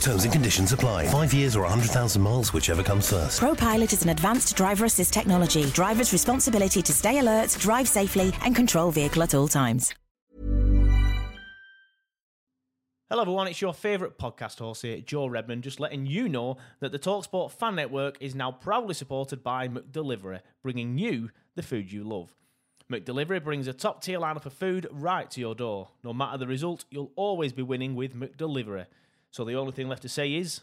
Terms and conditions apply. Five years or 100,000 miles, whichever comes first. ProPilot is an advanced driver assist technology. Driver's responsibility to stay alert, drive safely, and control vehicle at all times. Hello, everyone. It's your favourite podcast host here, Joe Redman, just letting you know that the Talksport Fan Network is now proudly supported by McDelivery, bringing you the food you love. McDelivery brings a top tier lineup of food right to your door. No matter the result, you'll always be winning with McDelivery. So the only thing left to say is,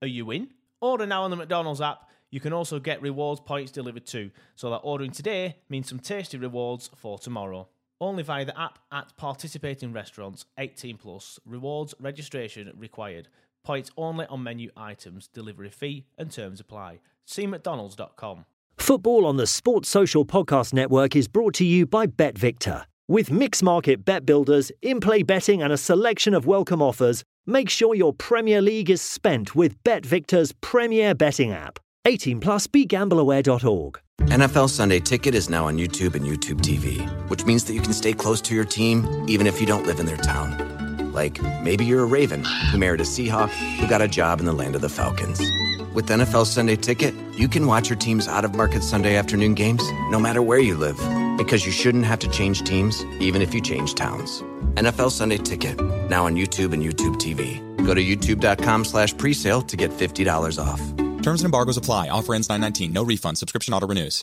are you in? Order now on the McDonald's app. You can also get rewards points delivered too, so that ordering today means some tasty rewards for tomorrow. Only via the app at participating restaurants, 18 plus. Rewards registration required. Points only on menu items. Delivery fee and terms apply. See McDonald's.com. Football on the Sports Social Podcast Network is brought to you by BetVictor. With mixed market bet builders, in play betting, and a selection of welcome offers, make sure your Premier League is spent with BetVictor's premier betting app. 18 plus begambleaware.org. NFL Sunday Ticket is now on YouTube and YouTube TV, which means that you can stay close to your team even if you don't live in their town. Like maybe you're a Raven who married a Seahawk who got a job in the land of the Falcons. With NFL Sunday Ticket, you can watch your team's out of market Sunday afternoon games no matter where you live because you shouldn't have to change teams even if you change towns. NFL Sunday Ticket, now on YouTube and YouTube TV. Go to youtube.com slash presale to get $50 off. Terms and embargoes apply. Offer ends 919. No refund. Subscription auto renews.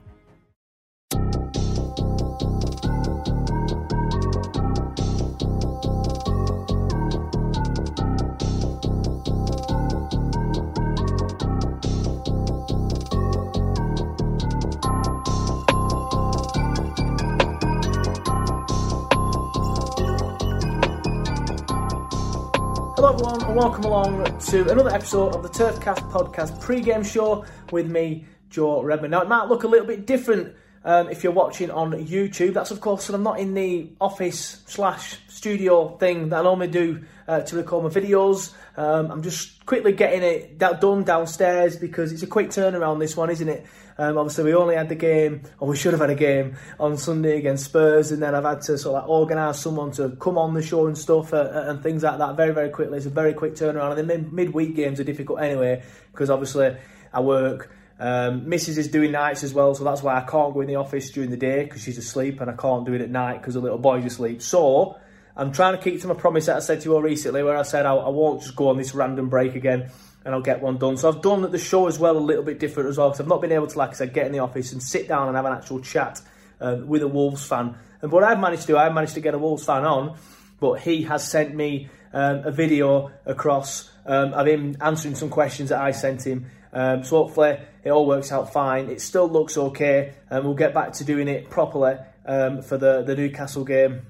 Hello, everyone, and welcome along to another episode of the Turfcast podcast pre-game show with me, Joe Redman. Now, it might look a little bit different um, if you're watching on YouTube. That's, of course, that I'm not in the office slash studio thing that I normally do uh, to record my videos. Um, I'm just quickly getting it done downstairs because it's a quick turnaround. This one, isn't it? Um, obviously, we only had the game, or we should have had a game on Sunday against Spurs, and then I've had to sort of like organise someone to come on the show and stuff uh, and things like that very, very quickly. It's a very quick turnaround. And then midweek games are difficult anyway because obviously I work. Um, Mrs. is doing nights as well, so that's why I can't go in the office during the day because she's asleep, and I can't do it at night because the little boy's asleep. So I'm trying to keep to my promise that I said to you all recently, where I said I, I won't just go on this random break again and I'll get one done. So I've done the show as well a little bit different as well because I've not been able to, like I said, get in the office and sit down and have an actual chat um, with a Wolves fan. And what I've managed to do, I've managed to get a Wolves fan on, but he has sent me um, a video across um, of him answering some questions that I sent him. Um, so hopefully it all works out fine. It still looks okay, and we'll get back to doing it properly um, for the, the Newcastle game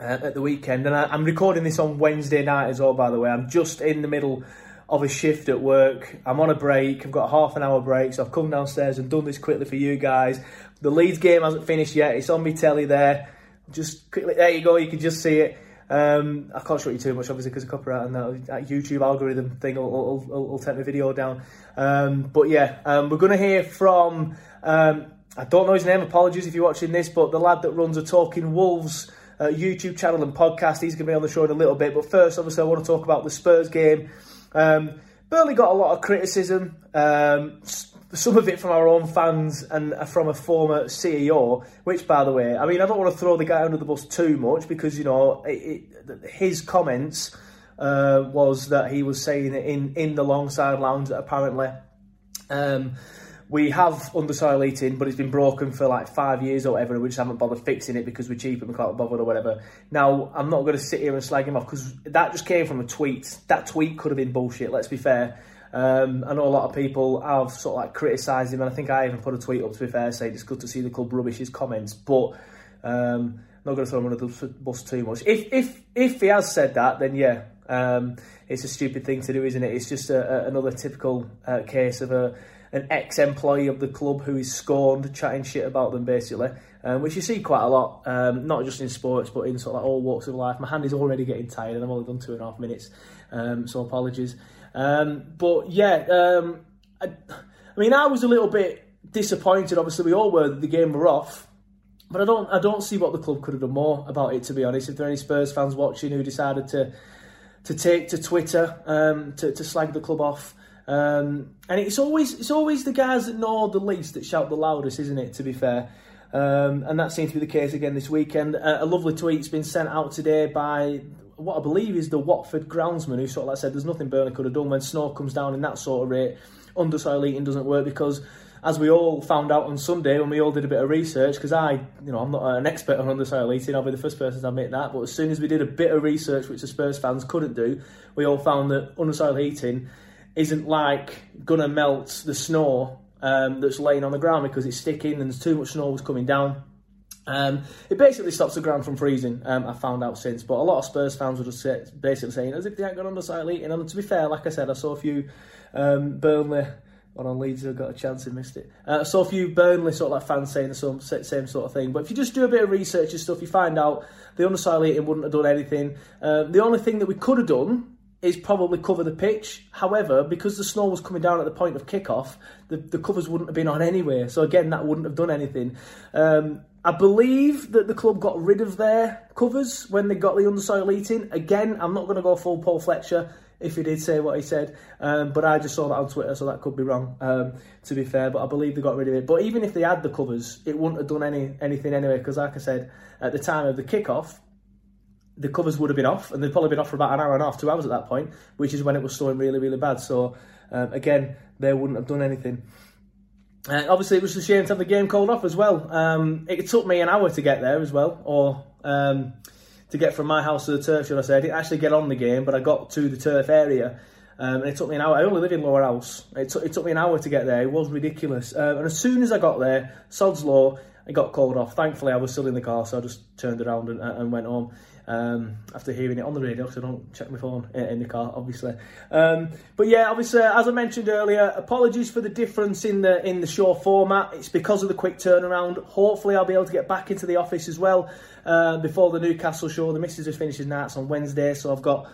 uh, at the weekend. And I, am recording this on Wednesday night as well, by the way. I'm just in the middle of a shift at work. I'm on a break. I've got a half an hour break, so I've come downstairs and done this quickly for you guys. The Leeds game hasn't finished yet. It's on my telly there. Just quickly, there you go. You can just see it. Um, I can't show you too much, obviously, because of copyright and that, that YouTube algorithm thing will, will, will, will take my video down. Um, but yeah, um, we're going to hear from, um, I don't know his name, apologies if you're watching this, but the lad that runs a Talking Wolves uh, YouTube channel and podcast. He's going to be on the show in a little bit. But first, obviously, I want to talk about the Spurs game. Um, Burnley got a lot of criticism um, some of it from our own fans and from a former CEO, which, by the way, I mean, I don't want to throw the guy under the bus too much because, you know, it, it, his comments uh, was that he was saying it in, in the long side lounge that apparently. Um, we have under-soil heating, but it's been broken for like five years or whatever, and we just haven't bothered fixing it because we're cheap and we can't bother or whatever. Now, I'm not going to sit here and slag him off because that just came from a tweet. That tweet could have been bullshit, let's be fair. Um, I know a lot of people have sort of like criticised him, and I think I even put a tweet up to be fair saying it's good to see the club rubbish his comments, but um, not going to throw him under the bus too much. If if if he has said that, then yeah, um, it's a stupid thing to do, isn't it? It's just a, a, another typical uh, case of a an ex-employee of the club who is scorned, chatting shit about them, basically, um, which you see quite a lot, um, not just in sports, but in sort of like all walks of life. My hand is already getting tired, and I've only done two and a half minutes, um, so apologies. Um, but yeah, um, I, I mean, I was a little bit disappointed. Obviously, we all were that the game were off. But I don't, I don't see what the club could have done more about it. To be honest, if there are any Spurs fans watching who decided to, to take to Twitter um, to, to slag the club off, um, and it's always it's always the guys that know the least that shout the loudest, isn't it? To be fair, um, and that seems to be the case again this weekend. Uh, a lovely tweet's been sent out today by what I believe is the Watford groundsman who sort of like said there's nothing Burnley could have done when snow comes down in that sort of rate. Undersoil eating doesn't work because as we all found out on Sunday when we all did a bit of research, because I, you know, I'm not an expert on undersoil eating, I'll be the first person to admit that, but as soon as we did a bit of research, which the Spurs fans couldn't do, we all found that undersoil heating isn't like gonna melt the snow um, that's laying on the ground because it's sticking and there's too much snow was coming down. Um, it basically stops the ground from freezing. Um, I found out since, but a lot of Spurs fans were just basically saying as if they hadn't gone on the side heating. And to be fair, like I said, I saw a few um, Burnley or on Leeds who got a chance and missed it. Uh, saw a few Burnley sort of like fans saying the same, same sort of thing. But if you just do a bit of research and stuff, you find out the undersoil heating wouldn't have done anything. Uh, the only thing that we could have done is probably cover the pitch. However, because the snow was coming down at the point of kickoff, the, the covers wouldn't have been on anyway. So again, that wouldn't have done anything. Um, I believe that the club got rid of their covers when they got the undersoil heating. Again, I'm not going to go full Paul Fletcher if he did say what he said, um, but I just saw that on Twitter, so that could be wrong. Um, to be fair, but I believe they got rid of it. But even if they had the covers, it wouldn't have done any anything anyway. Because, like I said, at the time of the kickoff, the covers would have been off, and they'd probably been off for about an hour and a half, two hours at that point, which is when it was snowing really, really bad. So um, again, they wouldn't have done anything. Uh, obviously, it was a shame to have the game called off as well. Um, it took me an hour to get there as well, or um, to get from my house to the turf, should I say. I didn't actually get on the game, but I got to the turf area. Um, and it took me an hour. I only live in Lower House. It, t- it took me an hour to get there. It was ridiculous. Uh, and as soon as I got there, Sod's Law, it got called off. Thankfully, I was still in the car, so I just turned around and, and went home um, after hearing it on the radio, so I don't check my phone in the car, obviously. Um, but yeah, obviously, as I mentioned earlier, apologies for the difference in the in the show format. It's because of the quick turnaround. Hopefully, I'll be able to get back into the office as well uh, before the Newcastle show. The missus just finishes nights on Wednesday, so I've got.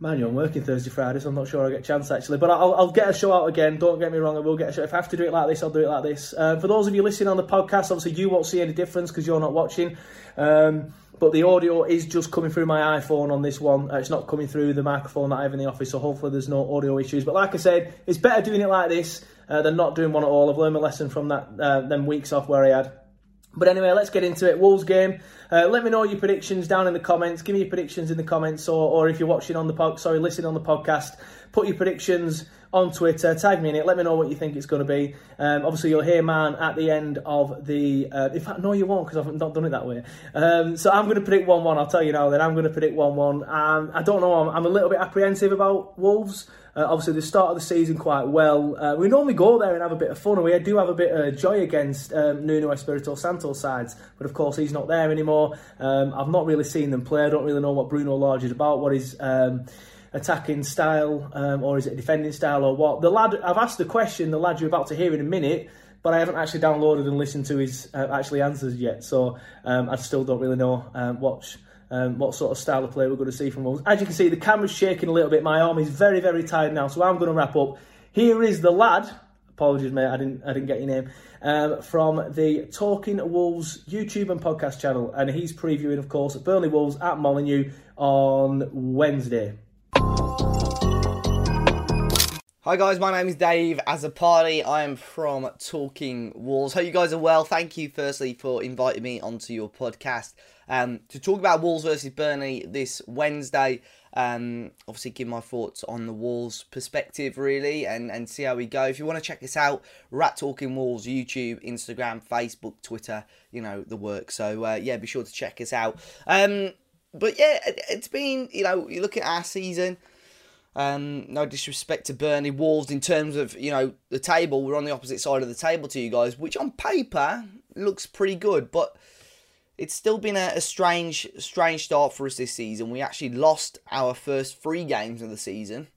Man, you're working Thursday, Friday, so I'm not sure I'll get a chance actually. But I'll, I'll get a show out again. Don't get me wrong, I will get a show. If I have to do it like this, I'll do it like this. Uh, for those of you listening on the podcast, obviously you won't see any difference because you're not watching. Um, but the audio is just coming through my iPhone on this one. Uh, it's not coming through the microphone that I have in the office, so hopefully there's no audio issues. But like I said, it's better doing it like this uh, than not doing one at all. I've learned my lesson from that uh, them weeks off where I had. But anyway, let's get into it. Wolves game. Uh, let me know your predictions down in the comments. Give me your predictions in the comments, or, or if you're watching on the pod, sorry, listening on the podcast, put your predictions on Twitter. Tag me in it. Let me know what you think it's going to be. Um, obviously, you'll hear man at the end of the. Uh, in fact, no, you won't because I've not done it that way. Um, so I'm going to predict one-one. I'll tell you now. Then I'm going to predict one-one. Um, I don't know. I'm, I'm, a little bit apprehensive about Wolves. Uh, obviously, they started the season quite well. Uh, we normally go there and have a bit of fun, and we do have a bit of joy against um, Nuno Espirito Santo's sides. But of course, he's not there anymore. Um, I've not really seen them play. I don't really know what Bruno Lage is about. What is um, attacking style um, or is it defending style or what? The lad, I've asked the question, the lad you're about to hear in a minute, but I haven't actually downloaded and listened to his uh, actually answers yet. So um, I still don't really know um, what um, what sort of style of play we're going to see from Wolves. As you can see, the camera's shaking a little bit. My arm is very very tired now, so I'm going to wrap up. Here is the lad. Apologies, mate. I didn't I didn't get your name. Um, from the Talking Wolves YouTube and podcast channel, and he's previewing, of course, Burnley Wolves at Molineux on Wednesday. Hi guys, my name is Dave. As a party, I am from Talking Wolves. Hope you guys are well. Thank you, firstly, for inviting me onto your podcast um, to talk about Wolves versus Burnley this Wednesday. Um, obviously, give my thoughts on the Wolves perspective, really, and, and see how we go. If you want to check us out, we're at Talking Wolves, YouTube, Instagram, Facebook, Twitter, you know, the work. So, uh, yeah, be sure to check us out. Um, but yeah, it, it's been, you know, you look at our season. Um, no disrespect to Burnley Wolves in terms of you know the table. We're on the opposite side of the table to you guys, which on paper looks pretty good, but it's still been a, a strange strange start for us this season. We actually lost our first three games of the season,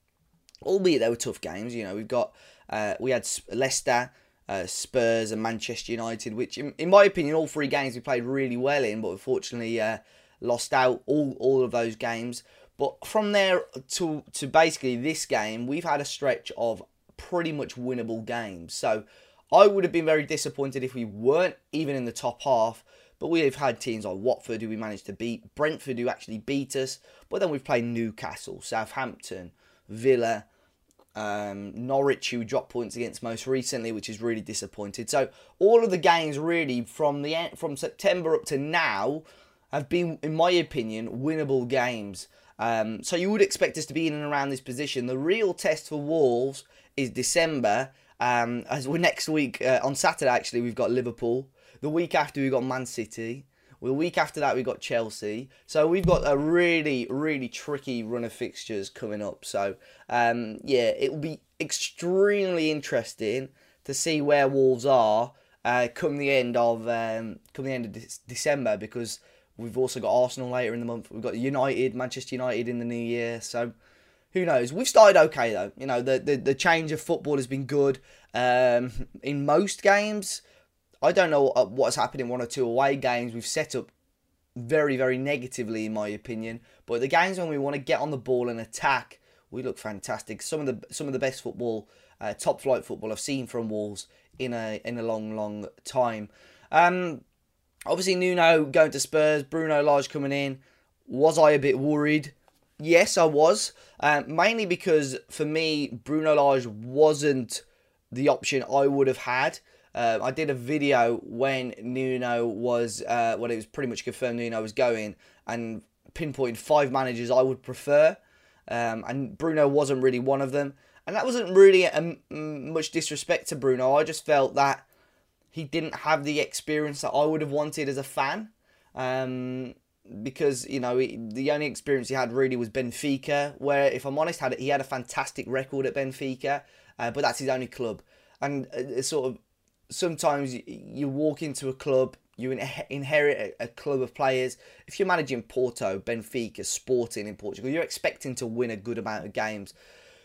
albeit they were tough games. You know, we've got uh, we had Leicester. Uh, Spurs and Manchester United, which, in, in, my opinion, all three games we played really well in, but unfortunately uh, lost out all all of those games. But from there to to basically this game, we've had a stretch of pretty much winnable games. So I would have been very disappointed if we weren't even in the top half. But we have had teams like Watford who we managed to beat, Brentford who actually beat us. But then we've played Newcastle, Southampton, Villa, um, Norwich who dropped points against most recently, which is really disappointed. So all of the games really from the from September up to now have been, in my opinion, winnable games. Um, so you would expect us to be in and around this position. The real test for Wolves is December. Um, as we're next week uh, on Saturday, actually, we've got Liverpool. The week after, we've got Man City. Well, the week after that, we've got Chelsea. So we've got a really, really tricky run of fixtures coming up. So um, yeah, it will be extremely interesting to see where Wolves are uh, come the end of um, come the end of de- December because We've also got Arsenal later in the month. We've got United, Manchester United in the new year. So who knows? We've started okay though. You know, the the, the change of football has been good. Um, in most games, I don't know what's happened in one or two away games. We've set up very very negatively in my opinion. But the games when we want to get on the ball and attack, we look fantastic. Some of the some of the best football, uh, top flight football I've seen from Wolves in a in a long long time. Um, Obviously, Nuno going to Spurs, Bruno Lage coming in. Was I a bit worried? Yes, I was. Um, mainly because for me, Bruno Lage wasn't the option I would have had. Uh, I did a video when Nuno was, uh, well, it was pretty much confirmed Nuno was going, and pinpointed five managers I would prefer. Um, and Bruno wasn't really one of them. And that wasn't really a, much disrespect to Bruno. I just felt that he didn't have the experience that I would have wanted as a fan. Um, because you know he, the only experience he had really was Benfica, where if I'm honest, had he had a fantastic record at Benfica, uh, but that's his only club, and uh, sort of sometimes you, walk into a club, you inherit a, club of players. If you're managing Porto, Benfica, Sporting in Portugal, you're expecting to win a good amount of games.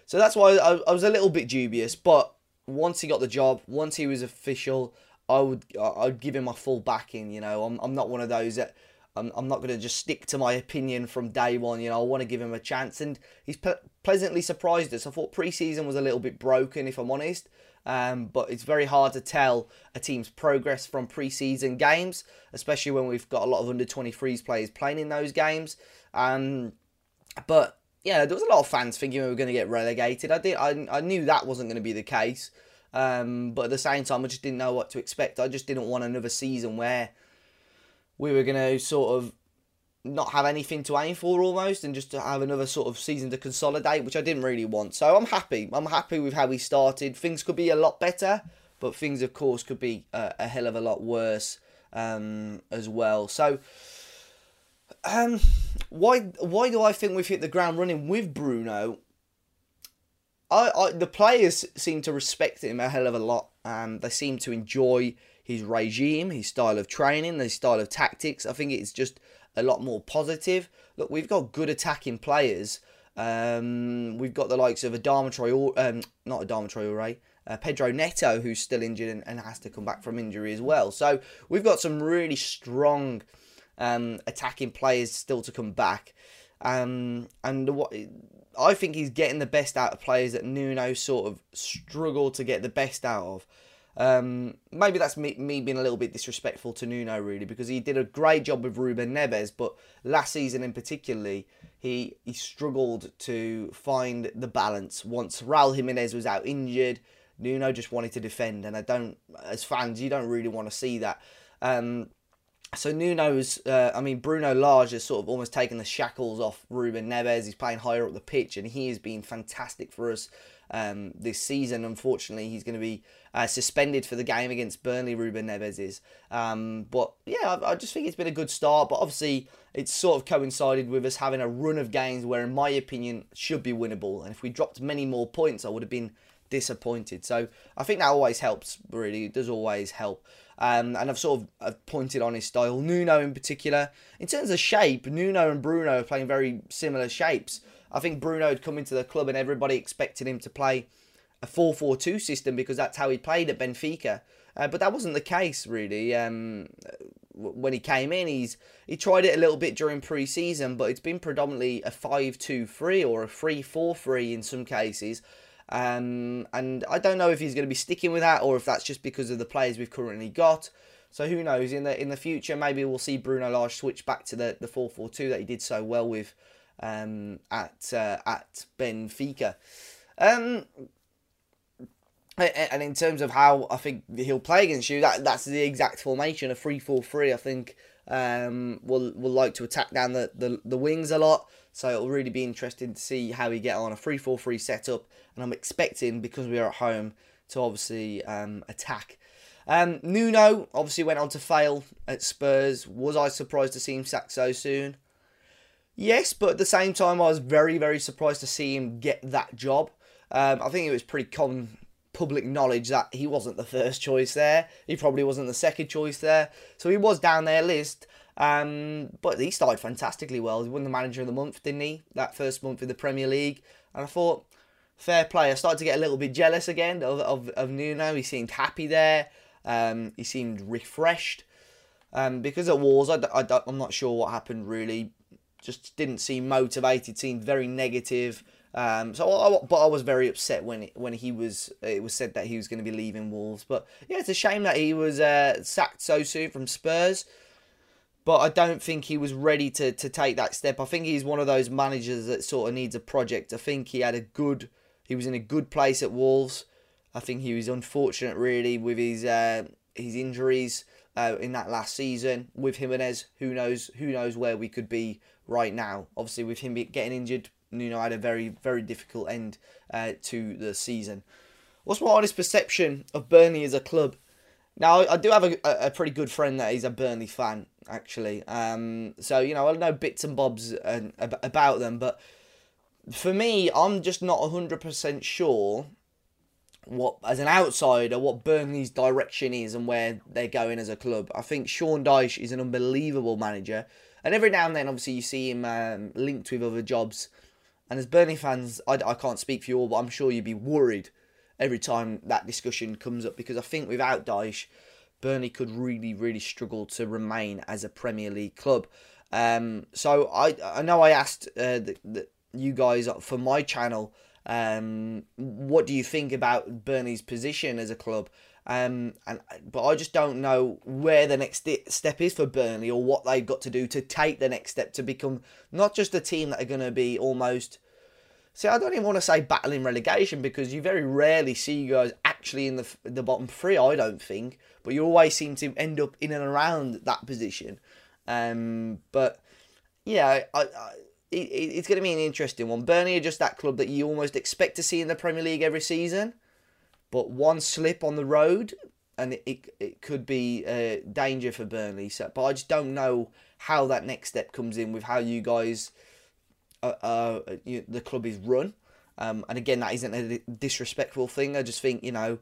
So that's why I was a little bit dubious, but once he got the job, once he was official, I would I'd give him my full backing. You know, I'm I'm not one of those that I'm I'm not going to just stick to my opinion from day one. You know, I want to give him a chance, and he's ple- pleasantly surprised us. I thought preseason was a little bit broken, if I'm honest. Um, but it's very hard to tell a team's progress from preseason games, especially when we've got a lot of under 23s players playing in those games. Um, but yeah, there was a lot of fans thinking we were going to get relegated. I did, I, I knew that wasn't going to be the case. Um, but at the same time, I just didn't know what to expect. I just didn't want another season where we were going to sort of not have anything to aim for almost and just to have another sort of season to consolidate, which I didn't really want. So I'm happy. I'm happy with how we started. Things could be a lot better, but things, of course, could be a, a hell of a lot worse um, as well. So. Um, why why do I think we've hit the ground running with Bruno? I, I the players seem to respect him a hell of a lot. Um, they seem to enjoy his regime, his style of training, his style of tactics. I think it's just a lot more positive. Look, we've got good attacking players. Um, we've got the likes of Adama Traore, um, not Adama Traore, uh, Pedro Neto, who's still injured and, and, has to come back from injury as well. So we've got some really strong um, attacking players still to come back. Um, and what I think he's getting the best out of players that Nuno sort of struggled to get the best out of. Um, maybe that's me, me being a little bit disrespectful to Nuno, really, because he did a great job with Ruben Neves, but last season in particularly, he he struggled to find the balance. Once Raul Jimenez was out injured, Nuno just wanted to defend, and I don't, as fans, you don't really want to see that. Um, so Nuno's, uh, I mean, Bruno Lage has sort of almost taken the shackles off Ruben Neves. He's playing higher up the pitch, and he has been fantastic for us um, this season. Unfortunately, he's going to be uh, suspended for the game against Burnley. Ruben Neves is, um, but yeah, I, I, just think it's been a good start. But obviously, it's sort of coincided with us having a run of games where, in my opinion, should be winnable. And if we dropped many more points, I would have been disappointed. So I think that always helps. Really, it does always help. Um, and I've sort of I've pointed on his style. Nuno in particular, in terms of shape, Nuno and Bruno are playing very similar shapes. I think Bruno had come into the club and everybody expected him to play a 4-4-2 system because that's how he played at Benfica. Uh, but that wasn't the case really. Um, when he came in, he's he tried it a little bit during pre-season, but it's been predominantly a 5-2-3 or a 3-4-3 in some cases. Um, and I don't know if he's going to be sticking with that or if that's just because of the players we've currently got. So who knows? In the in the future, maybe we'll see Bruno Lage switch back to the the four four two that he did so well with um, at uh, at Benfica. Um, and in terms of how I think he'll play against you, that that's the exact formation, a 3-4-3. I think um, will will like to attack down the, the, the wings a lot. So it'll really be interesting to see how we get on a 3-4-3 setup. And I'm expecting, because we are at home, to obviously um, attack. Um, Nuno obviously went on to fail at Spurs. Was I surprised to see him sacked so soon? Yes, but at the same time, I was very, very surprised to see him get that job. Um, I think it was pretty common public knowledge that he wasn't the first choice there. He probably wasn't the second choice there. So he was down their list. Um, but he started fantastically well. He won the manager of the month, didn't he? That first month in the Premier League. And I thought, fair play. I started to get a little bit jealous again of, of, of Nuno. He seemed happy there. Um, he seemed refreshed. Um, because at Wolves, I, I, I'm not sure what happened really. Just didn't seem motivated. Seemed very negative. Um, so, I, but I was very upset when it, when he was it was said that he was going to be leaving Wolves. But yeah, it's a shame that he was uh, sacked so soon from Spurs. But I don't think he was ready to, to take that step. I think he's one of those managers that sort of needs a project. I think he had a good, he was in a good place at Wolves. I think he was unfortunate really with his uh, his injuries uh, in that last season. With Jimenez, who knows who knows where we could be right now. Obviously, with him getting injured, Nuno had a very, very difficult end uh, to the season. What's my honest perception of Burnley as a club? Now, I do have a, a pretty good friend that is a Burnley fan, actually. Um, so, you know, I know bits and bobs about them, but for me, I'm just not 100% sure what, as an outsider, what Burnley's direction is and where they're going as a club. I think Sean Dyche is an unbelievable manager. And every now and then, obviously, you see him um, linked with other jobs and as Burnley fans, I, I can't speak for you all, but I'm sure you'd be worried every time that discussion comes up because I think without Dyche, Burnley could really, really struggle to remain as a Premier League club. Um, so I I know I asked uh, the, the, you guys for my channel, um, what do you think about Burnley's position as a club? Um, and but I just don't know where the next step is for Burnley or what they've got to do to take the next step to become not just a team that are going to be almost. See, I don't even want to say battling relegation because you very rarely see you guys actually in the the bottom three. I don't think, but you always seem to end up in and around that position. Um, but yeah, I, I it, it's going to be an interesting one. Burnley are just that club that you almost expect to see in the Premier League every season but one slip on the road and it, it, it could be a uh, danger for Burnley. So, but I just don't know how that next step comes in with how you guys, uh, uh you, the club is run. Um, and again, that isn't a disrespectful thing. I just think you know,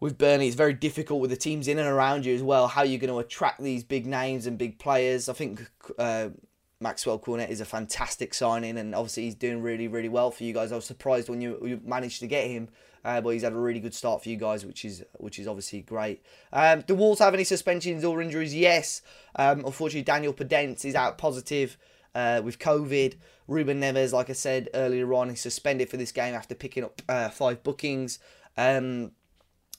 with Burnley, it's very difficult with the teams in and around you as well. How you're going to attract these big names and big players. I think uh, Maxwell Cornet is a fantastic signing, and obviously he's doing really, really well for you guys. I was surprised when you, you managed to get him uh, but he's had a really good start for you guys, which is which is obviously great. Um, do Wolves have any suspensions or injuries? Yes. Um, unfortunately, Daniel Podence is out positive uh, with COVID. Ruben Neves, like I said earlier on, is suspended for this game after picking up uh, five bookings. Um,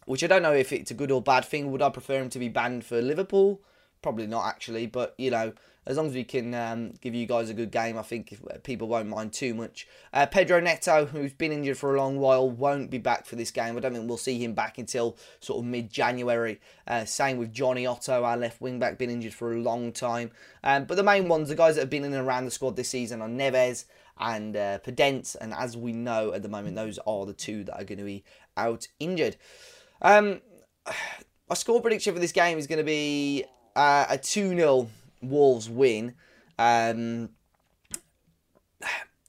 which I don't know if it's a good or bad thing. Would I prefer him to be banned for Liverpool? Probably not actually, but you know, as long as we can um, give you guys a good game, I think uh, people won't mind too much. Uh, Pedro Neto, who's been injured for a long while, won't be back for this game. I don't think we'll see him back until sort of mid-January. Uh, same with Jonny Otto, our left wing back, been injured for a long time. Um, but the main ones, the guys that have been in and around the squad this season are Neves and uh, Podence, and as we know at the moment, those are the two that are going to be out injured. Um, my score prediction for this game is going to be uh, a 2 0 Wolves win. Um,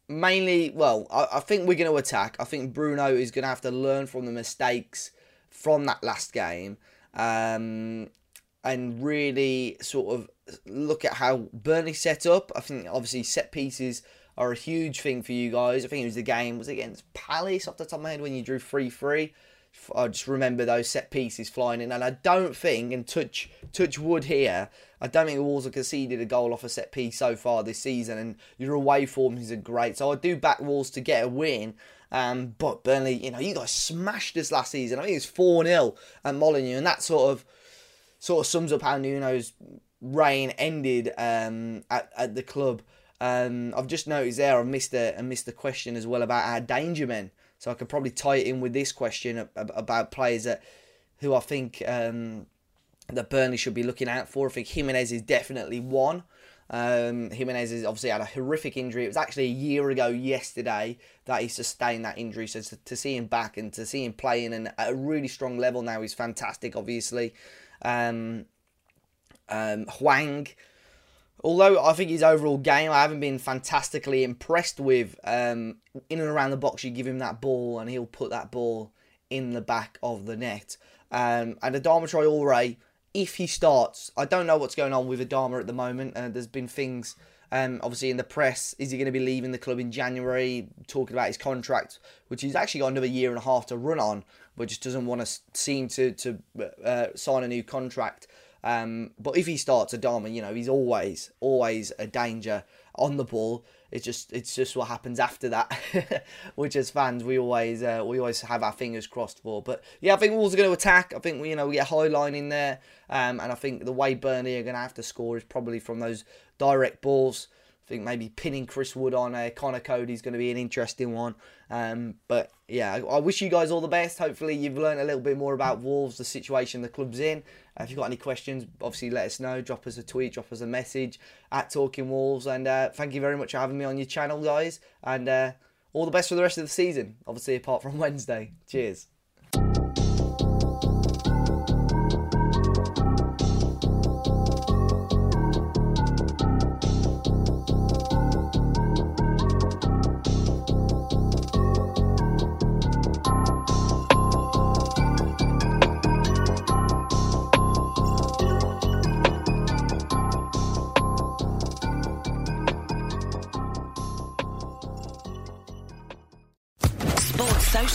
mainly, well, I, I think we're going to attack. I think Bruno is going to have to learn from the mistakes from that last game um, and really sort of look at how Burnley set up. I think obviously set pieces are a huge thing for you guys. I think it was the game was against Palace off the top of my head when you drew three three. I just remember those set pieces flying in, and I don't think, and touch touch wood here, I don't think the Wolves have conceded a goal off a set piece so far this season, and your away forms are great. So I do back Wolves to get a win. Um, but Burnley, you know, you guys smashed us last season. I think it's four 0 at Molineux, and that sort of sort of sums up how Nuno's reign ended um, at at the club. Um, I've just noticed there I missed a I missed a question as well about our danger men. So I could probably tie it in with this question about players that who I think um, that Burnley should be looking out for. I think Jimenez is definitely one. Um, Jimenez has obviously had a horrific injury. It was actually a year ago yesterday that he sustained that injury. So to, to see him back and to see him playing and at a really strong level now is fantastic. Obviously, um, um, Hwang although I think his overall game I haven't been fantastically impressed with. Um, in and around the box, you give him that ball and he'll put that ball in the back of the net. Um, and Adama Troy Traore, if he starts, I don't know what's going on with Adama at the moment. Uh, there's been things, um, obviously in the press. Is he going to be leaving the club in January? Talking about his contract, which he's actually got another year and a half to run on, but just doesn't want to seem to to uh, sign a new contract. Um, but if he starts Adama, you know, he's always, always a danger on the ball. It's just, it's just what happens after that, which as fans we always, uh, we always have our fingers crossed for. But yeah, I think Wolves are going to attack. I think you know, we get high line in there, um, and I think the way Burnley are going to have to score is probably from those direct balls I think maybe pinning Chris Wood on uh, Conor Coady is going to be an interesting one. Um, but yeah, I, I, wish you guys all the best. Hopefully, you've learned a little bit more about Wolves, the situation the club's in. Uh, if you've got any questions, obviously let us know. Drop us a tweet, drop us a message at Talking Wolves. And uh, thank you very much for having me on your channel, guys. And uh, all the best for the rest of the season, obviously, apart from Wednesday. Cheers.